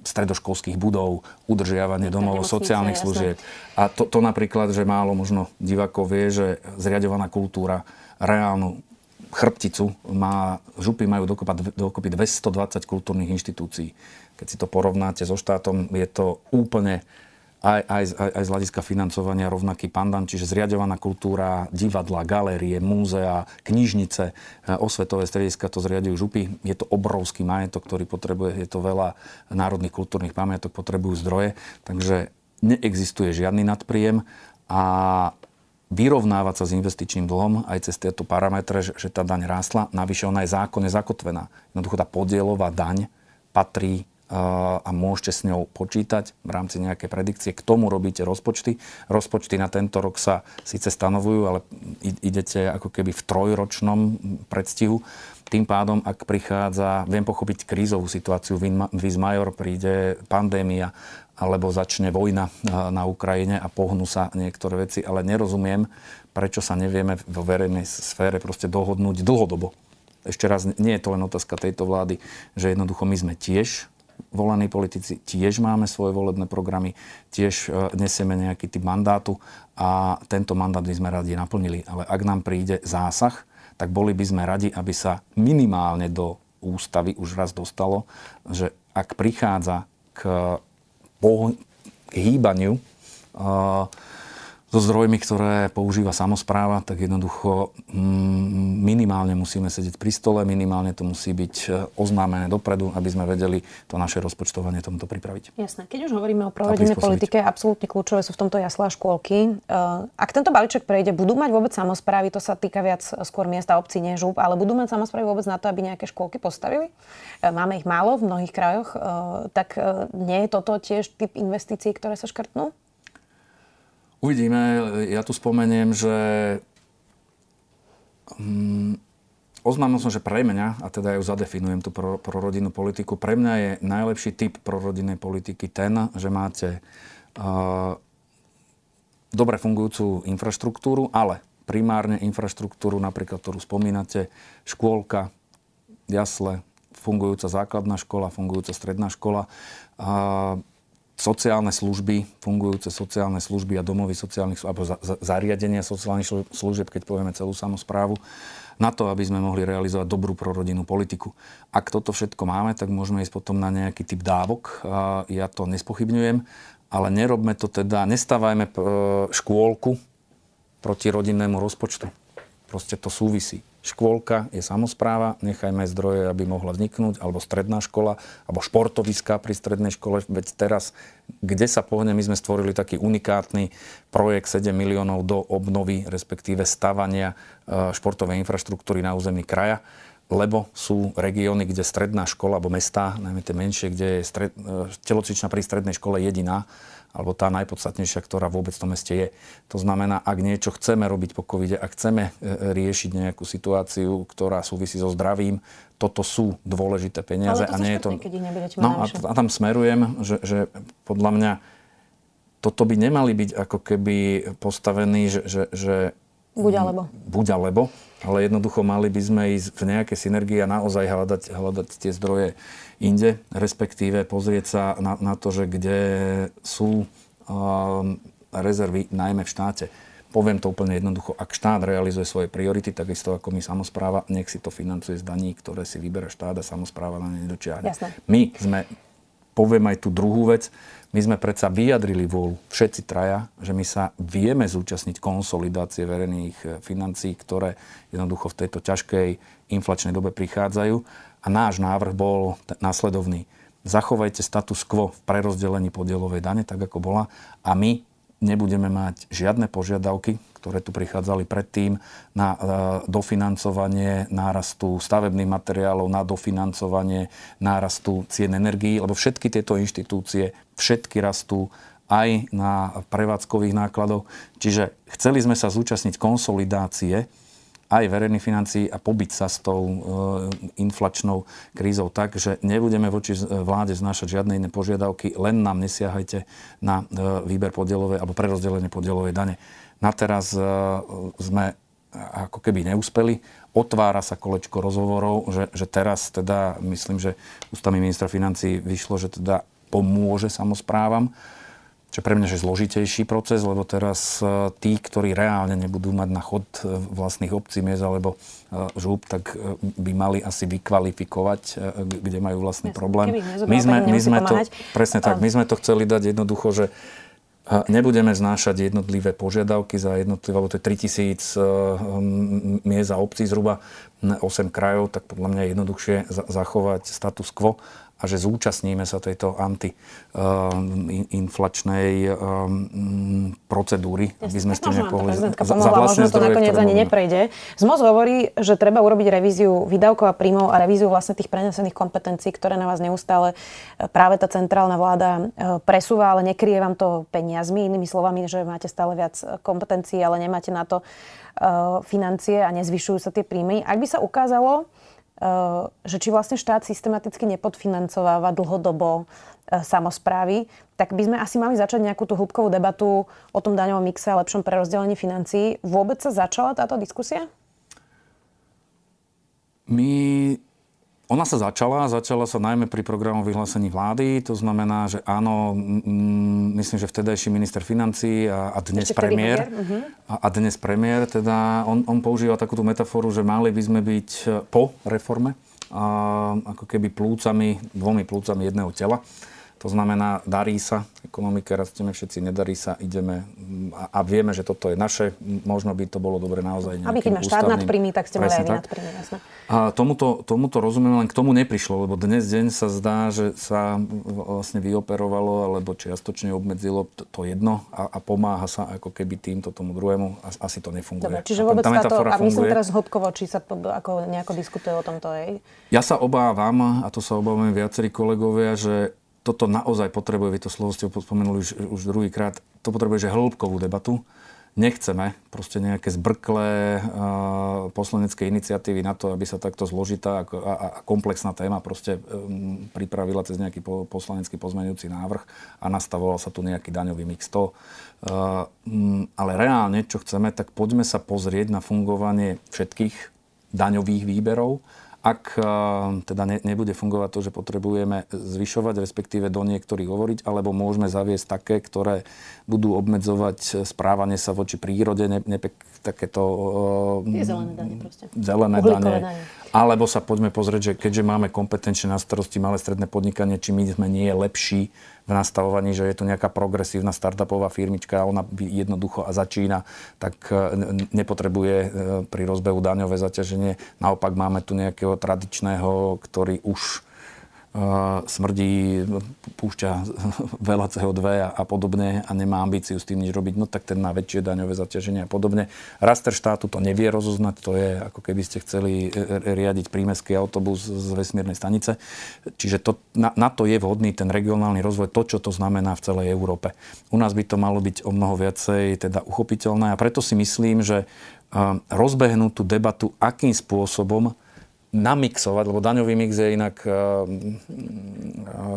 stredoškolských budov, udržiavanie domov, sociálnych služieb. A to, to napríklad, že málo možno divákov vie, že zriadovaná kultúra reálnu chrbticu má, župy majú dokopy 220 kultúrnych inštitúcií. Keď si to porovnáte so štátom, je to úplne aj, aj, aj, aj z hľadiska financovania rovnaký pandan, čiže zriadovaná kultúra, divadla, galérie, múzea, knižnice, e, osvetové strediska to zriadujú župy. Je to obrovský majetok, ktorý potrebuje, je to veľa národných kultúrnych pamiatok, potrebujú zdroje, takže neexistuje žiadny nadpríjem a vyrovnávať sa s investičným dlhom aj cez tieto parametre, že, že tá daň rástla. Navyše ona je zákonne zakotvená. Jednoducho tá podielová daň patrí uh, a môžete s ňou počítať v rámci nejakej predikcie. K tomu robíte rozpočty. Rozpočty na tento rok sa síce stanovujú, ale idete ako keby v trojročnom predstihu. Tým pádom, ak prichádza, viem pochopiť krízovú situáciu, vis major, príde pandémia, alebo začne vojna na Ukrajine a pohnú sa niektoré veci, ale nerozumiem, prečo sa nevieme vo verejnej sfére proste dohodnúť dlhodobo. Ešte raz, nie je to len otázka tejto vlády, že jednoducho my sme tiež volení politici, tiež máme svoje volebné programy, tiež e, nesieme nejaký typ mandátu a tento mandát by sme radi naplnili. Ale ak nám príde zásah, tak boli by sme radi, aby sa minimálne do ústavy už raz dostalo, že ak prichádza k hýbaniu so zdrojmi, ktoré používa samozpráva, tak jednoducho mm, minimálne musíme sedieť pri stole, minimálne to musí byť e, oznámené dopredu, aby sme vedeli to naše rozpočtovanie tomuto pripraviť. Jasné. Keď už hovoríme o prorodinnej politike, absolútne kľúčové sú v tomto jaslá škôlky. E, ak tento balíček prejde, budú mať vôbec samozprávy, to sa týka viac skôr miesta obcí, nie žúb, ale budú mať samozprávy vôbec na to, aby nejaké škôlky postavili? E, máme ich málo v mnohých krajoch, tak nie je toto tiež typ investícií, ktoré sa škrtnú? Uvidíme. Ja tu spomeniem, že um, oznámil som, že pre mňa, a teda ju zadefinujem tú pro, rodinnú politiku, pre mňa je najlepší typ prorodinnej politiky ten, že máte uh, dobre fungujúcu infraštruktúru, ale primárne infraštruktúru, napríklad, ktorú spomínate, škôlka, jasle, fungujúca základná škola, fungujúca stredná škola, uh, sociálne služby, fungujúce sociálne služby a domovy sociálnych alebo za, za, zariadenia sociálnych služieb, keď povieme celú samozprávu, na to, aby sme mohli realizovať dobrú prorodinnú politiku. Ak toto všetko máme, tak môžeme ísť potom na nejaký typ dávok. Ja to nespochybňujem, ale nerobme to teda, nestávajme škôlku proti rodinnému rozpočtu. Proste to súvisí škôlka je samozpráva, nechajme zdroje, aby mohla vzniknúť, alebo stredná škola, alebo športoviska pri strednej škole. Veď teraz, kde sa pohne, my sme stvorili taký unikátny projekt 7 miliónov do obnovy, respektíve stavania e, športovej infraštruktúry na území kraja lebo sú regióny, kde stredná škola, alebo mestá, najmä tie menšie, kde je stred, e, telocvičná pri strednej škole jediná, alebo tá najpodstatnejšia, ktorá vôbec v tom meste je. To znamená, ak niečo chceme robiť po covide, ak chceme e, riešiť nejakú situáciu, ktorá súvisí so zdravím, toto sú dôležité peniaze. Ale to a nie je to... keď no, a, a tam smerujem, že, že podľa mňa toto by nemali byť ako keby postavení, že, že, že Buď alebo. Buď alebo, ale jednoducho mali by sme ísť v nejaké synergie a naozaj hľadať, hľadať tie zdroje inde, respektíve pozrieť sa na, na to, že kde sú um, rezervy, najmä v štáte. Poviem to úplne jednoducho, ak štát realizuje svoje priority, takisto ako my samozpráva, nech si to financuje z daní, ktoré si vyberá štát a samozpráva na ne nedočiahne. My sme, poviem aj tú druhú vec, my sme predsa vyjadrili vôľu, všetci traja, že my sa vieme zúčastniť konsolidácie verejných eh, financií, ktoré jednoducho v tejto ťažkej inflačnej dobe prichádzajú. A náš návrh bol následovný. Zachovajte status quo v prerozdelení podielovej dane, tak ako bola, a my nebudeme mať žiadne požiadavky, ktoré tu prichádzali predtým, na e, dofinancovanie nárastu stavebných materiálov, na dofinancovanie nárastu cien energií, lebo všetky tieto inštitúcie, všetky rastú aj na prevádzkových nákladoch. Čiže chceli sme sa zúčastniť konsolidácie aj verejných financií a pobiť sa s tou e, inflačnou krízou tak, že nebudeme voči vláde znášať žiadne iné požiadavky, len nám nesiahajte na e, výber podielovej alebo prerozdelenie podielovej dane. Na teraz e, sme ako keby neúspeli. Otvára sa kolečko rozhovorov, že, že teraz teda, myslím, že ústavný ministra financí vyšlo, že teda pomôže samozprávam čo pre mňa je zložitejší proces, lebo teraz e, tí, ktorí reálne nebudú mať na chod e, vlastných obcí, miest alebo e, žúb, tak by mali asi vykvalifikovať, kde majú vlastný Jasne, problém. My sme, my sme to, presne tak, my sme to chceli dať jednoducho, že Nebudeme znášať jednotlivé požiadavky za jednotlivé, lebo to je 3000 miest a obcí zhruba 8 krajov, tak podľa mňa je jednoduchšie zachovať status quo a že zúčastníme sa tejto antiinflačnej um, procedúry, ja aby sme s tým nepohli za, za vlastné možno to nakoniec ani neprejde. ZMOZ hovorí, že treba urobiť revíziu výdavkov a príjmov a revíziu vlastne tých prenesených kompetencií, ktoré na vás neustále e, práve tá centrálna vláda e, presúva, ale nekrie vám to peniazmi. Inými slovami, že máte stále viac kompetencií, ale nemáte na to financie a nezvyšujú sa tie príjmy. Ak by sa ukázalo, že či vlastne štát systematicky nepodfinancováva dlhodobo eh, samozprávy, tak by sme asi mali začať nejakú tú hĺbkovú debatu o tom daňovom mixe a lepšom prerozdelení financií. Vôbec sa začala táto diskusia? My ona sa začala, začala sa najmä pri programu vyhlásení vlády, to znamená, že áno, m- myslím, že vtedajší minister financí a, a dnes Ešte premiér, uh-huh. a, a dnes premiér, teda on, on používa takúto metaforu, že mali by sme byť e, po reforme, a, ako keby plúcami, dvomi plúcami jedného tela. To znamená, darí sa, ekonomike rastieme všetci, nedarí sa, ideme a, a vieme, že toto je naše. Možno by to bolo dobre naozaj nejakým Aby keď máš štát nad príjmy, tak ste mali aj vy jasné. A tomuto, tomuto rozumiem, len k tomu neprišlo, lebo dnes deň sa zdá, že sa vlastne vyoperovalo alebo čiastočne obmedzilo to, jedno a, a pomáha sa ako keby týmto tomu druhému. Asi to nefunguje. Dobre, čiže vôbec tá táto, a myslím teraz hĺbkovo, či sa ako nejako diskutuje o tomto, hej? Ja sa obávam, a to sa obávajú viacerí kolegovia, že toto naozaj potrebuje, vy to slovo ste spomenuli už, už druhýkrát, to potrebuje že hĺbkovú debatu. Nechceme proste nejaké zbrklé uh, poslanecké iniciatívy na to, aby sa takto zložitá a, a, a komplexná téma proste um, pripravila cez nejaký po, poslanecký pozmeňujúci návrh a nastavoval sa tu nejaký daňový mix. To, uh, um, ale reálne, čo chceme, tak poďme sa pozrieť na fungovanie všetkých daňových výberov ak eh, teda ne, nebude fungovať to, že potrebujeme zvyšovať, respektíve do niektorých hovoriť, alebo môžeme zaviesť také, ktoré budú obmedzovať správanie sa voči prírode, ne, ne, takéto... Uh, zelené dane proste. Zelené dane. dane. Alebo sa poďme pozrieť, že keďže máme kompetenčne na starosti malé stredné podnikanie, či my sme nie lepší v nastavovaní, že je to nejaká progresívna startupová firmička a ona jednoducho a začína, tak e, nepotrebuje e, pri rozbehu daňové zaťaženie. Naopak máme tu nejakého tradičného, ktorý už smrdí, púšťa veľa CO2 a, a podobne a nemá ambíciu s tým nič robiť, no tak ten má väčšie daňové zaťaženie a podobne. Raster štátu to nevie rozoznať, to je ako keby ste chceli e, e, riadiť prímeský autobus z vesmírnej stanice. Čiže to, na, na to je vhodný ten regionálny rozvoj, to, čo to znamená v celej Európe. U nás by to malo byť o mnoho viacej teda uchopiteľné a preto si myslím, že rozbehnúť tú debatu, akým spôsobom namixovať, lebo daňový mix je inak eh,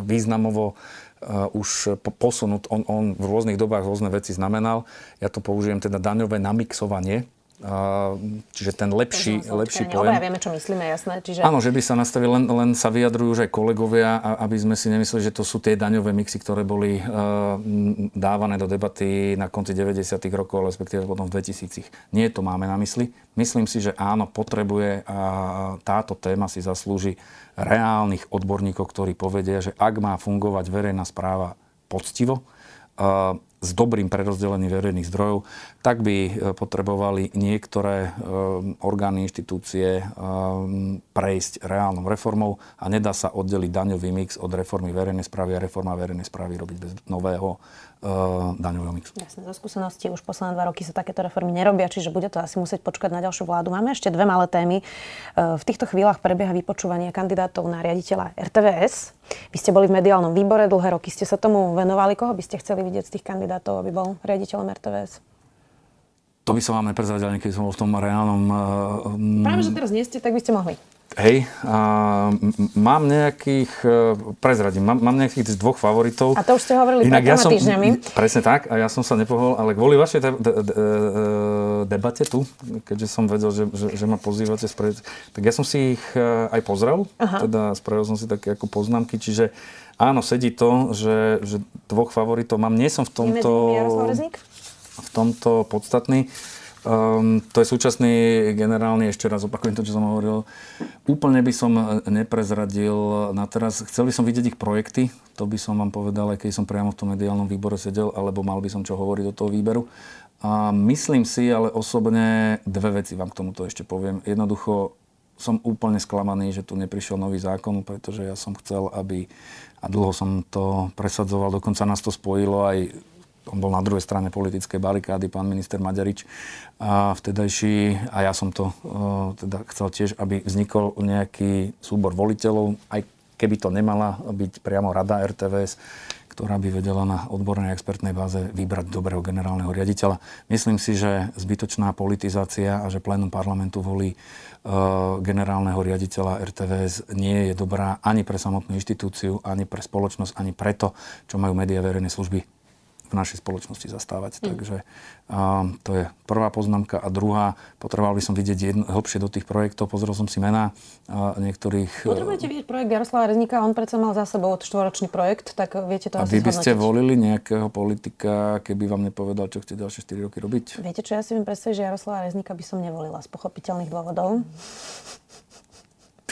významovo uh, už posunúť. On, on v rôznych dobách rôzne veci znamenal. Ja to použijem teda daňové namixovanie čiže ten lepší, lepší pojem. Obaja vieme, čo myslíme, jasné. Čiže... Áno, že by sa nastavili, len, len sa vyjadrujú už aj kolegovia, aby sme si nemysleli, že to sú tie daňové mixy, ktoré boli uh, dávané do debaty na konci 90. rokov, respektíve potom v 2000. Nie to máme na mysli. Myslím si, že áno, potrebuje a táto téma si zaslúži reálnych odborníkov, ktorí povedia, že ak má fungovať verejná správa poctivo, uh, s dobrým prerozdelením verejných zdrojov, tak by e, potrebovali niektoré e, orgány, inštitúcie e, prejsť reálnou reformou a nedá sa oddeliť daňový mix od reformy verejnej správy a reforma verejnej správy robiť bez nového daňového mixu. Jasne, zo skúsenosti už posledné dva roky sa takéto reformy nerobia, čiže bude to asi musieť počkať na ďalšiu vládu. Máme ešte dve malé témy. Uh, v týchto chvíľach prebieha vypočúvanie kandidátov na riaditeľa RTVS. Vy ste boli v mediálnom výbore, dlhé roky ste sa tomu venovali. Koho by ste chceli vidieť z tých kandidátov, aby bol riaditeľom RTVS? To by som vám neprezradil, keď som bol v tom reálnom... Uh, Práve, že teraz nie ste, tak by ste mohli. Hej, a mám nejakých, e, prezradím, mám, mám nejakých dvoch favoritov. A to už ste hovorili Inak pred ja som, týždňami. Presne tak, a ja som sa nepohol, ale kvôli vašej de, de, de, debate tu, keďže som vedel, že, že, že ma pozývate, spred, tak ja som si ich e, aj pozrel, Aha. teda spravil som si také ako poznámky, čiže áno, sedí to, že, že dvoch favoritov mám. Nie som v tomto, v tomto podstatný. Um, to je súčasný generálny, ešte raz opakujem to, čo som hovoril. Úplne by som neprezradil na teraz. Chcel by som vidieť ich projekty, to by som vám povedal, aj keď som priamo v tom mediálnom výbore sedel, alebo mal by som čo hovoriť do toho výberu. A myslím si, ale osobne dve veci vám k tomuto ešte poviem. Jednoducho som úplne sklamaný, že tu neprišiel nový zákon, pretože ja som chcel, aby, a dlho som to presadzoval, dokonca nás to spojilo aj on bol na druhej strane politickej barikády, pán minister Maďarič a vtedajší, a ja som to uh, teda chcel tiež, aby vznikol nejaký súbor voliteľov, aj keby to nemala byť priamo rada RTVS, ktorá by vedela na odbornej expertnej báze vybrať dobrého generálneho riaditeľa. Myslím si, že zbytočná politizácia a že plénum parlamentu volí uh, generálneho riaditeľa RTVS nie je dobrá ani pre samotnú inštitúciu, ani pre spoločnosť, ani preto, čo majú médiá verejnej služby v našej spoločnosti zastávať. Mm. Takže a, to je prvá poznámka. A druhá, potreboval by som vidieť jedno, hlbšie do tých projektov. Pozrel som si mená a niektorých... E, Potrebujete vidieť projekt Jaroslava Rezníka, on predsa mal za sebou štvoročný projekt, tak viete to a asi vy by ste volili nejakého politika, keby vám nepovedal, čo chcete ďalšie 4 roky robiť? Viete čo, ja si viem predstaviť, že Jaroslava Rezníka by som nevolila z pochopiteľných dôvodov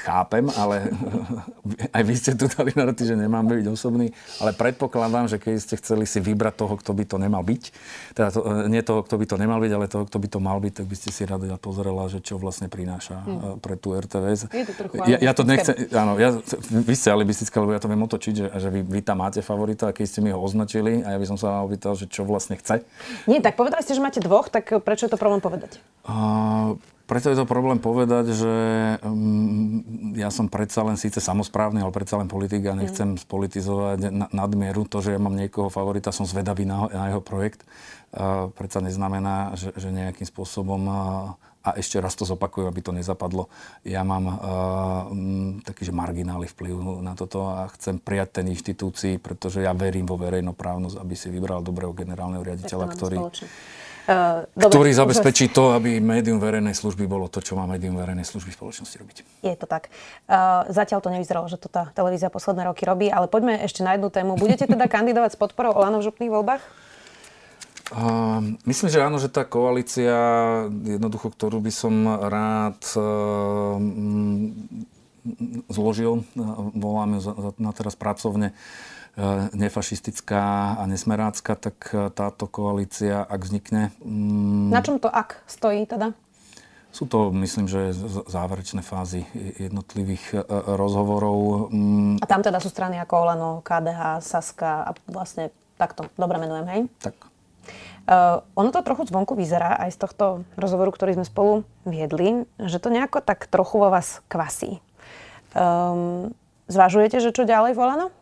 chápem, ale aj vy ste tu dali na že nemáme byť osobný, ale predpokladám, že keď ste chceli si vybrať toho, kto by to nemal byť, teda to, e, nie toho, kto by to nemal byť, ale toho, kto by to mal byť, tak by ste si rada pozrela, že čo vlastne prináša hmm. pre tú RTVS. Je to trochu ja, ja to nechcem, áno, ja, vy ste alibistická, lebo ja to viem otočiť, že, že vy, vy tam máte favorita, a keď ste mi ho označili a ja by som sa opýtal, že čo vlastne chce. Nie, tak povedali ste, že máte dvoch, tak prečo je to problém povedať? Uh, preto je to problém povedať, že um, ja som predsa len síce samozprávny, ale predsa len politik a nechcem mm. spolitizovať na, nadmieru. To, že ja mám niekoho favorita, som zvedavý na, na jeho projekt. Uh, predsa neznamená, že, že nejakým spôsobom uh, a ešte raz to zopakujem, aby to nezapadlo. Ja mám uh, m, taký, že marginály vplyv na toto a chcem prijať ten inštitúcii, pretože ja verím vo verejnoprávnosť, aby si vybral dobrého generálneho riaditeľa, ktorý... Spoločne Uh, dobre, ktorý zabezpečí to, aby médium verejnej služby bolo to, čo má médium verejnej služby v spoločnosti robiť. Je to tak. Uh, zatiaľ to nevyzeralo, že to tá televízia posledné roky robí, ale poďme ešte na jednu tému. Budete teda kandidovať s podporou Olano v župných voľbách? Uh, myslím, že áno, že tá koalícia, jednoducho, ktorú by som rád uh, zložil, voláme na teraz pracovne, E, nefašistická a nesmerácka, tak e, táto koalícia, ak vznikne... Mm, Na čom to ak stojí teda? Sú to, myslím, že záverečné fázy jednotlivých e, rozhovorov. Mm. A tam teda sú strany ako Olano, KDH, Saska a vlastne takto, dobre menujem, hej? Tak. Uh, ono to trochu zvonku vyzerá aj z tohto rozhovoru, ktorý sme spolu viedli, že to nejako tak trochu vo vás kvasí. Um, zvažujete, že čo ďalej volano?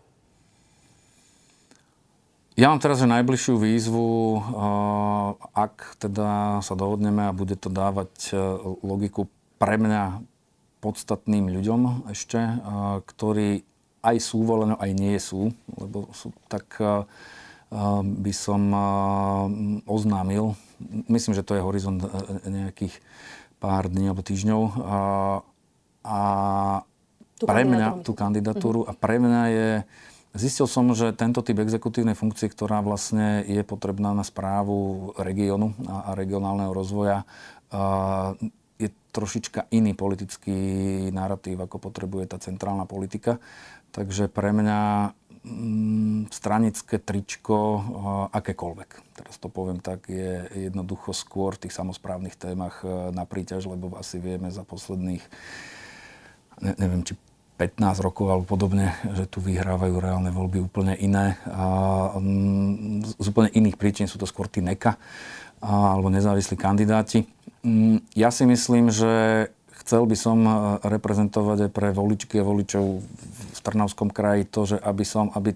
Ja mám teraz že najbližšiu výzvu, ak teda sa dohodneme a bude to dávať e, logiku pre mňa podstatným ľuďom ešte, ktorí aj sú volení, aj nie sú, lebo sú tak by som oznámil, myslím, že to je horizont nejakých pár dní alebo týždňov, a pre mňa tú kandidatúru a pre mňa je Zistil som, že tento typ exekutívnej funkcie, ktorá vlastne je potrebná na správu regiónu a, a regionálneho rozvoja, je trošička iný politický narratív, ako potrebuje tá centrálna politika. Takže pre mňa mm, stranické tričko, akékoľvek, teraz to poviem tak, je jednoducho skôr v tých samozprávnych témach na príťaž, lebo asi vieme za posledných, ne, neviem, či 15 rokov alebo podobne, že tu vyhrávajú reálne voľby úplne iné. A, um, z úplne iných príčin sú to skôr tí NEKA a, alebo nezávislí kandidáti. Um, ja si myslím, že chcel by som e, reprezentovať aj pre voličky a voličov v Trnavskom kraji to, že aby, som, aby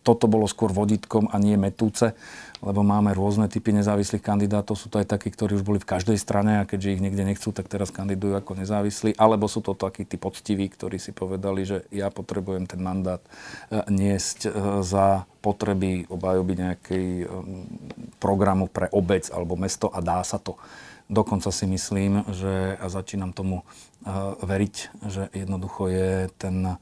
toto bolo skôr vodítkom a nie metúce, lebo máme rôzne typy nezávislých kandidátov. Sú to aj takí, ktorí už boli v každej strane a keďže ich niekde nechcú, tak teraz kandidujú ako nezávislí. Alebo sú to takí tí poctiví, ktorí si povedali, že ja potrebujem ten mandát e, niesť e, za potreby obhajoby nejakej e, programu pre obec alebo mesto a dá sa to. Dokonca si myslím, že a začínam tomu veriť, že jednoducho je ten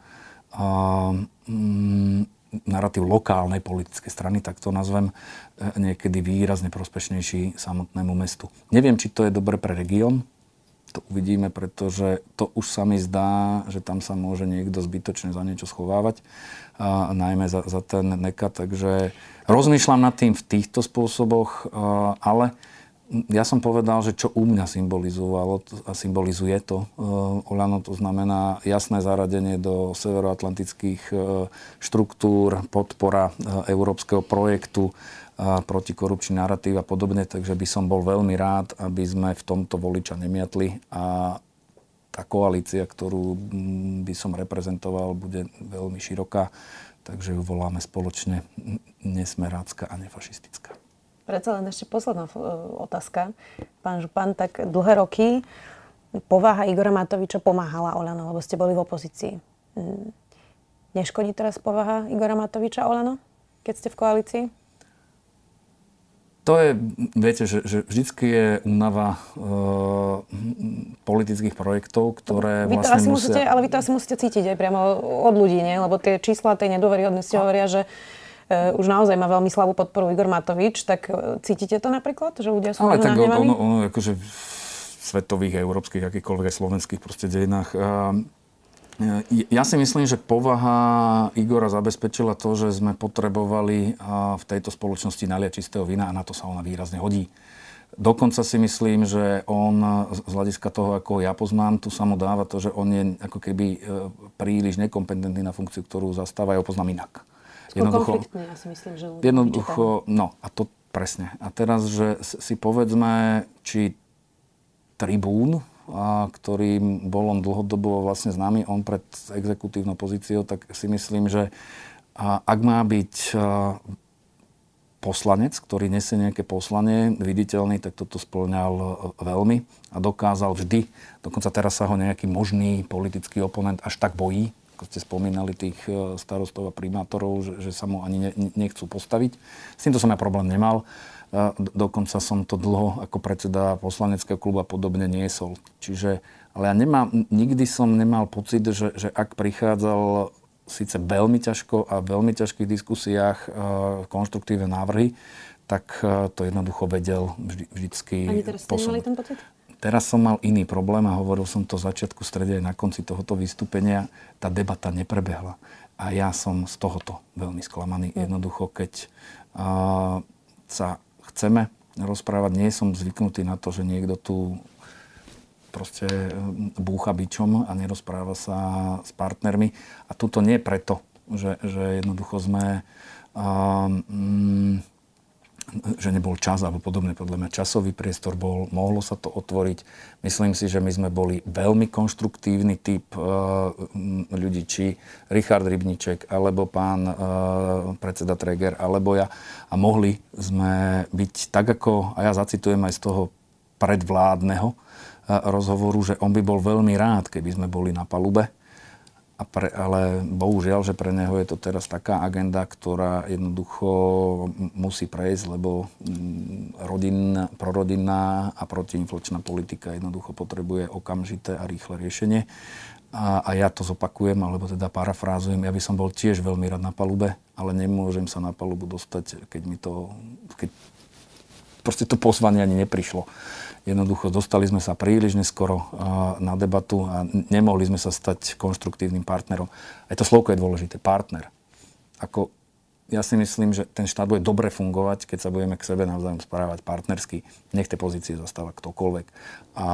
uh, mm, narratív lokálnej politickej strany, tak to nazvem, e, niekedy výrazne prospešnejší samotnému mestu. Neviem, či to je dobre pre región, to uvidíme, pretože to už sa mi zdá, že tam sa môže niekto zbytočne za niečo schovávať, a najmä za, za ten neka. Takže rozmýšľam nad tým v týchto spôsoboch, ale ja som povedal, že čo u mňa symbolizovalo a symbolizuje to uh, Olano, to znamená jasné zaradenie do severoatlantických uh, štruktúr, podpora uh, európskeho projektu, protikorupčný narratív a podobne, takže by som bol veľmi rád, aby sme v tomto voliča nemiatli a tá koalícia, ktorú by som reprezentoval, bude veľmi široká, takže ju voláme spoločne nesmerácka a nefašistická. Predsa len ešte posledná e, otázka. Pán Župan, tak dlhé roky povaha Igora Matoviča pomáhala Olano, lebo ste boli v opozícii. Mm. Neškodí teraz povaha Igora Matoviča Olano, keď ste v koalícii? To je, viete, že, že vždycky je únava e, politických projektov, ktoré vy to vlastne asi musia... Musíte, ale vy to asi musíte cítiť aj priamo od ľudí, nie? Lebo tie čísla tej nedôveryhodnosti hovoria, že už naozaj má veľmi slabú podporu Igor Matovič, tak eh, cítite to napríklad, že ľudia sú Ale tak ono, ono, ono, akože v svetových, európskych, akýkoľvek slovenských proste dejinách. Eh, ja si myslím, že povaha Igora zabezpečila to, že sme potrebovali v tejto spoločnosti naliať čistého vína a na to sa ona výrazne hodí. Dokonca si myslím, že on z hľadiska toho, ako ja poznám, tu sa mu dáva to, že on je ako keby príliš nekompetentný na funkciu, ktorú zastáva, ja ho poznám inak jednoducho, ja si myslím, že jednoducho, no a to presne. A teraz, že si povedzme, či tribún, a ktorý bol on dlhodobo vlastne známy, on pred exekutívnou pozíciou, tak si myslím, že a ak má byť poslanec, ktorý nesie nejaké poslanie, viditeľný, tak toto splňal e, veľmi a dokázal vždy, dokonca teraz sa ho nejaký možný politický oponent až tak bojí, ako ste spomínali, tých e, starostov a primátorov, že, že sa mu ani ne, nechcú postaviť. S týmto som ja problém nemal. E, dokonca som to dlho ako predseda poslaneckého klubu a podobne niesol. Čiže, ale ja nemám, nikdy som nemal pocit, že, že ak prichádzal síce veľmi ťažko a veľmi ťažkých diskusiách e, konštruktívne návrhy, tak to jednoducho vedel vždy, vždycky Ani teraz ste nemali ten pocit? Teraz som mal iný problém a hovoril som to začiatku, strede aj na konci tohoto vystúpenia. Tá debata neprebehla. A ja som z tohoto veľmi sklamaný. Mm. Jednoducho, keď uh, sa chceme rozprávať, nie som zvyknutý na to, že niekto tu proste búcha bičom a nerozpráva sa s partnermi. A tuto nie preto, že, že jednoducho sme um, že nebol čas alebo podobne. Podľa mňa časový priestor bol, mohlo sa to otvoriť. Myslím si, že my sme boli veľmi konštruktívny typ uh, ľudí, či Richard Rybníček, alebo pán uh, predseda Treger, alebo ja. A mohli sme byť tak ako, a ja zacitujem aj z toho predvládneho uh, rozhovoru, že on by bol veľmi rád, keby sme boli na palube a pre, ale bohužiaľ, že pre neho je to teraz taká agenda, ktorá jednoducho musí prejsť, lebo mm, rodin, prorodinná a protiinflačná politika jednoducho potrebuje okamžité a rýchle riešenie. A, a ja to zopakujem, alebo teda parafrázujem, ja by som bol tiež veľmi rád na palube, ale nemôžem sa na palubu dostať, keď mi to, keď proste to pozvanie ani neprišlo. Jednoducho dostali sme sa príliš neskoro na debatu a nemohli sme sa stať konštruktívnym partnerom. Aj to slovko je dôležité, partner. Ako, ja si myslím, že ten štát bude dobre fungovať, keď sa budeme k sebe navzájom správať partnersky. Nech tie pozície zastáva ktokoľvek. A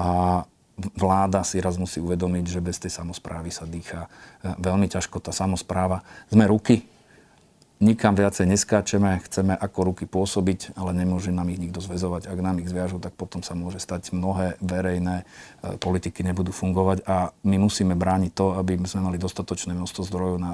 vláda si raz musí uvedomiť, že bez tej samozprávy sa dýcha e, veľmi ťažko. Tá samozpráva, sme ruky, nikam viacej neskáčeme, chceme ako ruky pôsobiť, ale nemôže nám ich nikto zväzovať. Ak nám ich zviažú, tak potom sa môže stať mnohé verejné e, politiky nebudú fungovať a my musíme brániť to, aby sme mali dostatočné množstvo zdrojov na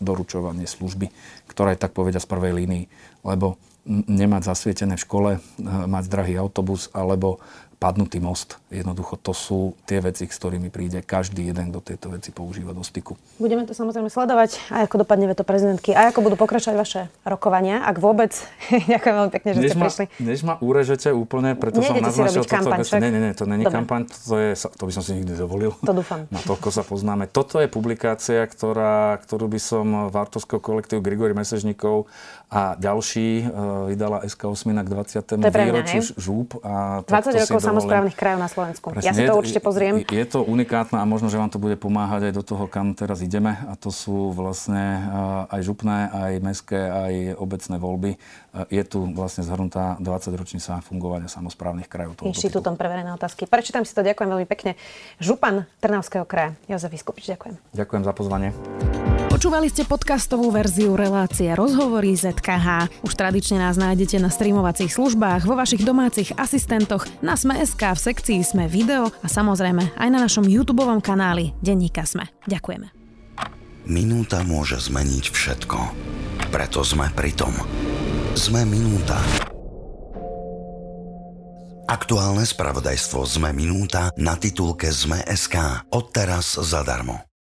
doručovanie služby, ktorá je tak povedia z prvej línii. Lebo nemať zasvietené v škole, e, mať drahý autobus alebo padnutý most. Jednoducho to sú tie veci, s ktorými príde každý jeden, kto tieto veci používa do styku. Budeme to samozrejme sledovať, aj ako dopadne veto prezidentky, aj ako budú pokračovať vaše rokovania, ak vôbec. Ďakujem veľmi pekne, že než ste ma, prišli. Než ma urežete úplne, preto som Nejdete si naznačil kampaň, toto. však? Nie, nie, nie, to není kampaň, to, je, to by som si nikdy dovolil. To dúfam. Na toľko sa poznáme. Toto je publikácia, ktorá, ktorú by som v autorského kolektívu Grigory Mesežníkov a ďalší e, vydala SK8 k 20. To je pre mňa, výročiu žúb. A 20 takto si rokov samozprávnych krajov na Slovensku. Presne, Ja si je- to určite pozriem. Je, je to unikátne a možno, že vám to bude pomáhať aj do toho, kam teraz ideme. A to sú vlastne eh, aj župné, aj mestské, aj obecné voľby. Eh, Je tu vlastne zhrnutá 20-ročnica fungovania samozprávnych krajov. Inštitútom pre verejné otázky. Prečítam si to, ďakujem veľmi pekne. Župan Trnavského kraja, Jozef Vyskupič, ďakujem. Ďakujem za pozvanie. Počúvali ste podcastovú verziu relácie Rozhovory ZKH. Už tradične nás nájdete na streamovacích službách, vo vašich domácich asistentoch, na Sme.sk, v sekcii Sme video a samozrejme aj na našom YouTube kanáli Denníka Sme. Ďakujeme. Minúta môže zmeniť všetko. Preto sme pri tom. Sme minúta. Aktuálne spravodajstvo Sme minúta na titulke Sme.sk. Odteraz zadarmo.